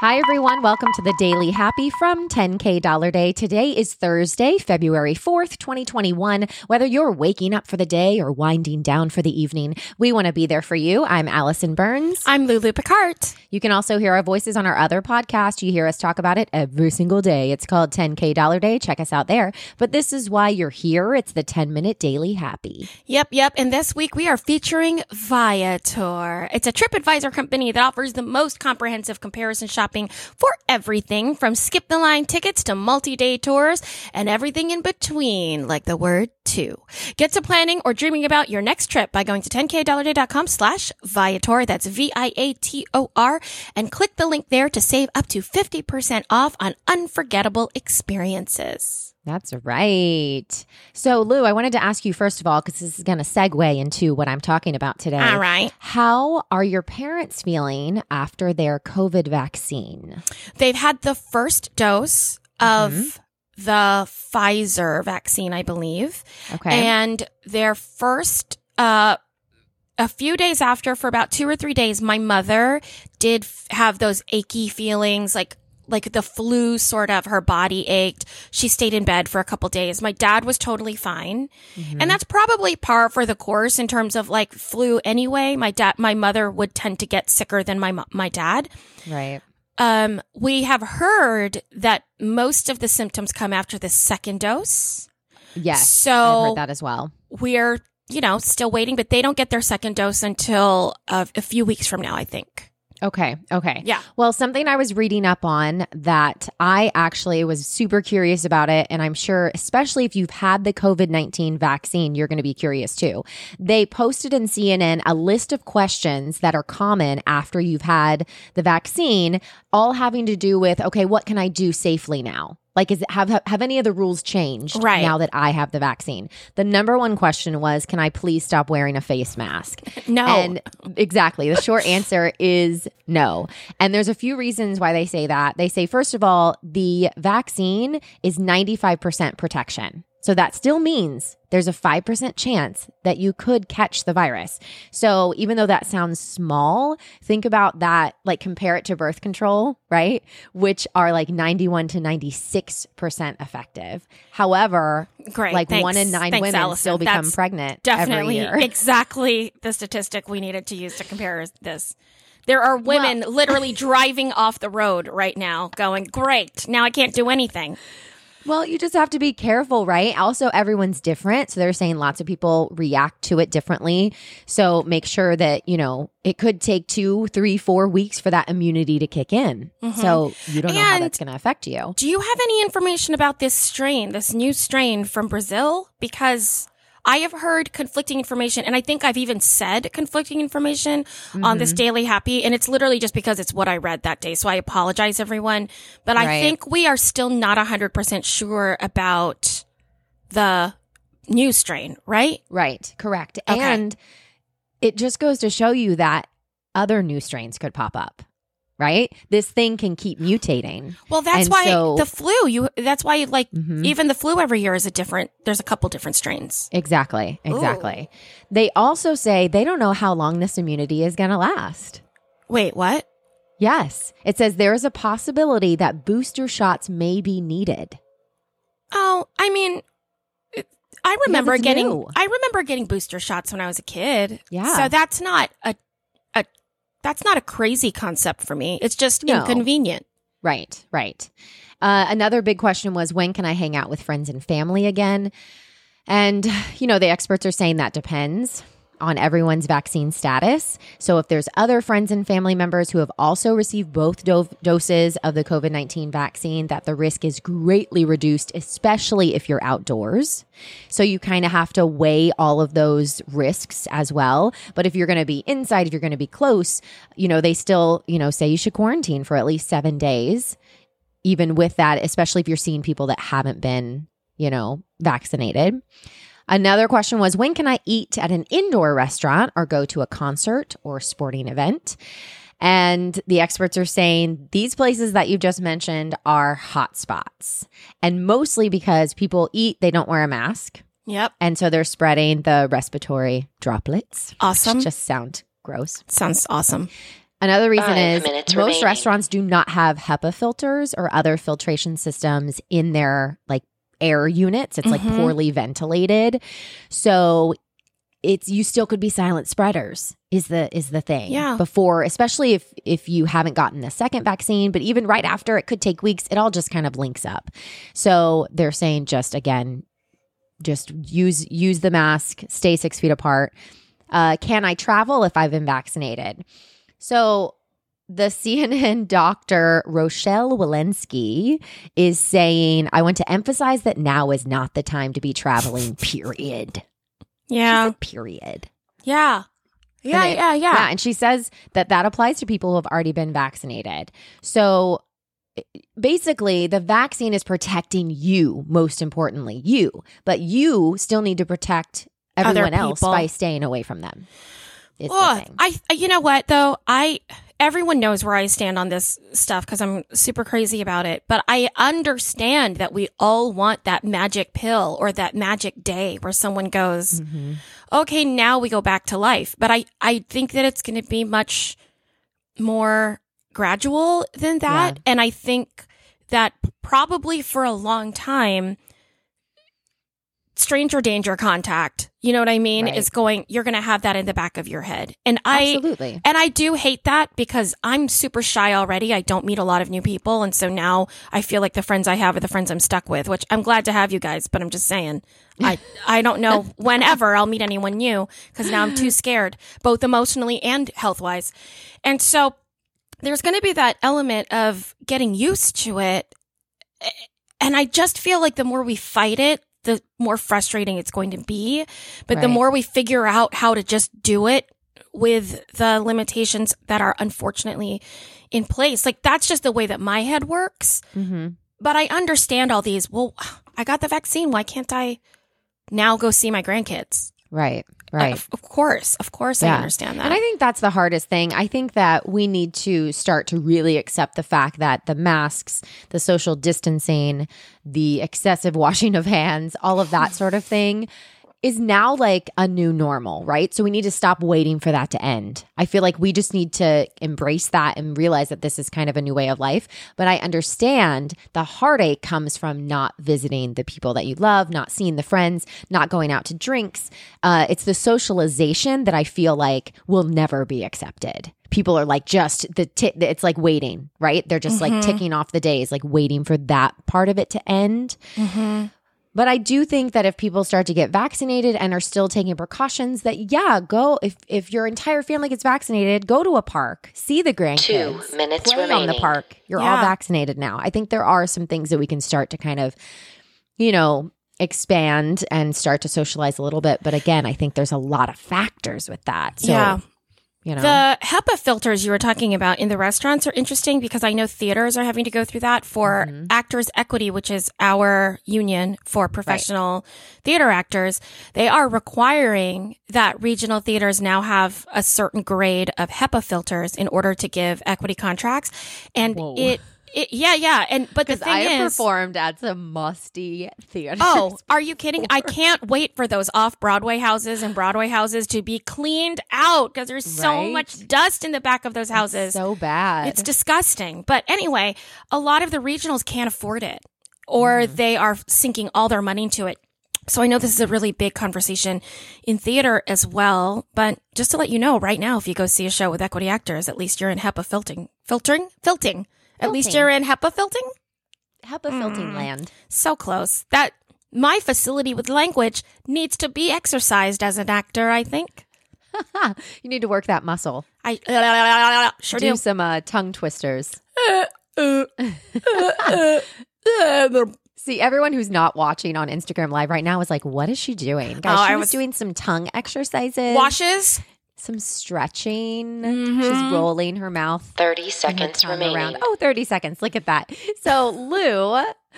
Hi, everyone. Welcome to the Daily Happy from 10K Dollar Day. Today is Thursday, February 4th, 2021. Whether you're waking up for the day or winding down for the evening, we want to be there for you. I'm Allison Burns. I'm Lulu Picard. You can also hear our voices on our other podcast. You hear us talk about it every single day. It's called 10K Dollar Day. Check us out there. But this is why you're here. It's the 10 minute Daily Happy. Yep, yep. And this week we are featuring Viator. It's a TripAdvisor company that offers the most comprehensive comparison shopping for everything from skip the line tickets to multi-day tours and everything in between, like the word two. Get to planning or dreaming about your next trip by going to 10kdollarday.com slash Viator. That's V-I-A-T-O-R and click the link there to save up to 50% off on unforgettable experiences. That's right. So, Lou, I wanted to ask you first of all, because this is going to segue into what I'm talking about today. All right. How are your parents feeling after their COVID vaccine? They've had the first dose of the Pfizer vaccine, I believe. Okay. And their first, uh, a few days after, for about two or three days, my mother did f- have those achy feelings, like like the flu sort of her body ached she stayed in bed for a couple days my dad was totally fine and that's probably par for the course in terms of like flu anyway my dad my mother would tend to get sicker than my my dad right. um, we have heard that most of the symptoms come after the second dose. Yes. So- that as well. We're, you know, still waiting, but they don't get their second dose until uh, a few weeks from now, I think. Okay. Okay. Yeah. Well, something I was reading up on that I actually was super curious about it. And I'm sure, especially if you've had the COVID 19 vaccine, you're going to be curious too. They posted in CNN a list of questions that are common after you've had the vaccine, all having to do with, okay, what can I do safely now? Like, is it, have have any of the rules changed Right. now that I have the vaccine? The number one question was, "Can I please stop wearing a face mask?" No. And exactly. The short answer is no. And there's a few reasons why they say that. They say, first of all, the vaccine is 95% protection. So that still means there's a 5% chance that you could catch the virus. So even though that sounds small, think about that, like compare it to birth control, right? Which are like 91 to 96% effective. However, Great. like thanks. one in nine Thanks, women Allison. still become That's pregnant Definitely every year. exactly the statistic we needed to use to compare this. There are women literally driving off the road right now going, great, now I can't do anything. Well, you just have to be careful, right? Also, everyone's different. So they're saying lots of people react to it differently. So make sure that, you know, it could take two, three, four weeks for that immunity to kick in. Mm-hmm. So you don't know how that's going to affect you. Do you have any information about this strain, this new strain from Brazil? Because I have heard conflicting information, and I think I've even said conflicting information on this mm-hmm. Daily Happy, and it's literally just because it's what I read that day. So I apologize, everyone. But I think we are still not 100% sure about the new strain, right? Right. Correct. Okay. And it just goes to show you that other new strains could pop up, right? This thing can keep mutating. Well, that's And why so- the flu, you, that's why like Mhm. even the flu every year is a different, there's a couple different strains. Exactly. Exactly. They also say they don't know how long this immunity is going to last. Wait, what? Yes. It says there is a possibility that booster shots may be needed. Oh, I mean, I remember getting new. I remember getting booster shots when I was a kid. Yeah. So that's not a that's not a crazy concept for me. It's just No. inconvenient. Right, right. Uh, another big question was when can I hang out with friends and family again? And, you know, the experts are saying that depends on everyone's vaccine status. So if there's other friends and family members who have also received both do- doses of the COVID 19 vaccine, that the risk is greatly reduced, especially if you're outdoors. So you kind of have to weigh all of those risks as well. But if you're going to be inside, if you're going to be close, you know, they still, you know, say you should quarantine for at least seven days even with that, especially if you're seeing people that haven't been, you know, vaccinated. Another question was when can I eat at an indoor restaurant or go to a concert or sporting event? And the experts are saying these places that you've just mentioned are hot spots. And mostly because people eat, they don't wear a mask. Yep. And so they're spreading the respiratory droplets. Awesome. Just sound gross. Sounds awesome. Another reason Five is most remaining. restaurants do not have HEPA filters or other filtration systems in their like air units. It's like Mhm. poorly ventilated. So it's you still could be silent spreaders is the is the thing. Yeah. Before especially if if you haven't gotten the second vaccine, but even right after it could take weeks, it all just kind of links up. So they're saying just again just use use the mask, stay 6 feet apart. Uh, can I travel if I've been vaccinated? So the CNN doctor Rochelle Walensky is saying, I want to emphasize that now is not the time to be traveling, period. Yeah. period. Yeah. Yeah, it- yeah, yeah. And she says that that applies to people who have already been vaccinated. So eh, basically, the vaccine is protecting you, most importantly, you, but you still need to protect everyone else by staying away from them. Oh. I, you know what though? I, everyone knows where I stand on this stuff because I'm super crazy about it. But I understand that we all want that magic pill or that magic day where someone goes, Mhm. okay, now we go back to life. But I, I think that it's going to be much more gradual than that. Yeah. And I think that probably for a long time, stranger danger contact, you know what I mean, Right. is going, you're going to have that in the back of your head. And I, Absolutely. and I do hate that because I'm super shy already. I don't meet a lot of new people. And so now I feel like the friends I have are the friends I'm stuck with, which I'm glad to have you guys, but I'm just saying, I, I don't know whenever I'll meet anyone new because now I'm too scared, both emotionally and health wise. And so there's going to be that element of getting used to it. And I just feel like the more we fight it, the more frustrating it's going to be. But the more we figure out how to just do it with the limitations that are unfortunately in place, like that's just the way that my head works. hmm But I understand all these. Well, I got the vaccine. Why can't I now go see my grandkids? Right. Uh, Right. Of, of course. Of course I understand that. And I think that's the hardest thing. I think that we need to start to really accept the fact that the masks, the social distancing, the excessive washing of hands, all of that sort of thing is now like a new normal, right? So we need to stop waiting for that to end. I feel like we just need to embrace that and realize that this is kind of a new way of life. But I understand the heartache comes from not visiting the people that you love, not seeing the friends, not going out to drinks. Uh, it's the socialization that I feel like will never be accepted. People are like just the t- it's like waiting, right? They're just like ticking off the days, like waiting for that part of it to end. hmm But I do think that if people start to get vaccinated and are still taking precautions, that yeah, go if if your entire family gets vaccinated, go to a park, see the grandkids, Two minutes play on the park. You're all vaccinated now. I think there are some things that we can start to kind of, you know, expand and start to socialize a little bit. But again, I think there's a lot of factors with that. So, yeah. You know, The HEPA filters you were talking about in the restaurants are interesting because I know theaters are having to go through that for Mm-hmm. Actors Equity, which is our union for professional theater actors. They are requiring that regional theaters now have a certain grade of HEPA filters in order to give equity contracts. And Whoa. it, it, yeah, yeah. And, but the thing I is, performed at some musty theaters. Oh, are you kidding? I can't wait for those off Broadway houses and Broadway houses to be cleaned out because there's so Right? much dust in the back of those houses. so bad. It's disgusting. But anyway, a lot of the regionals can't afford it or Mm-hmm. they are sinking all their money into it. So I know this is a really big conversation in theater as well. But just to let you know, right now, if you go see a show with equity actors, at least you're in HEPA filtering, filtering, filting. At least you're in HEPA filting. HEPA filting Mm. land. So close. That my facility with language needs to be exercised as an actor, I think. you need to work that muscle. I sure do do. some uh, tongue twisters. See, everyone who's not watching on Instagram Live right now is like, what is she doing? Guys, Oh, she I was, was- doing some tongue exercises, Washes. Some stretching. Mhm. She's rolling her mouth. 30 seconds remaining. around. Oh, 30 seconds. Look at that. So, Lou,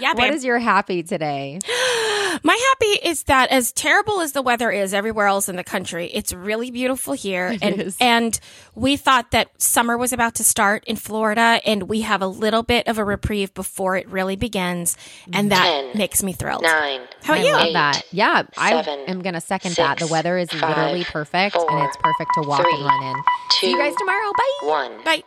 Yeah, what babe. is your happy today? My happy is that as terrible as the weather is everywhere else in the country, it's really beautiful here. and is. and we thought that summer was about to start in Florida and we have a little bit of a reprieve before it really begins. And that Ten, makes me thrilled. Nine. How about I you? love Eight, that. Yeah, seven, I am going to second that. The weather is five, literally perfect and it's perfect to walk three, and run in. See you guys tomorrow. Bye. One. Bye.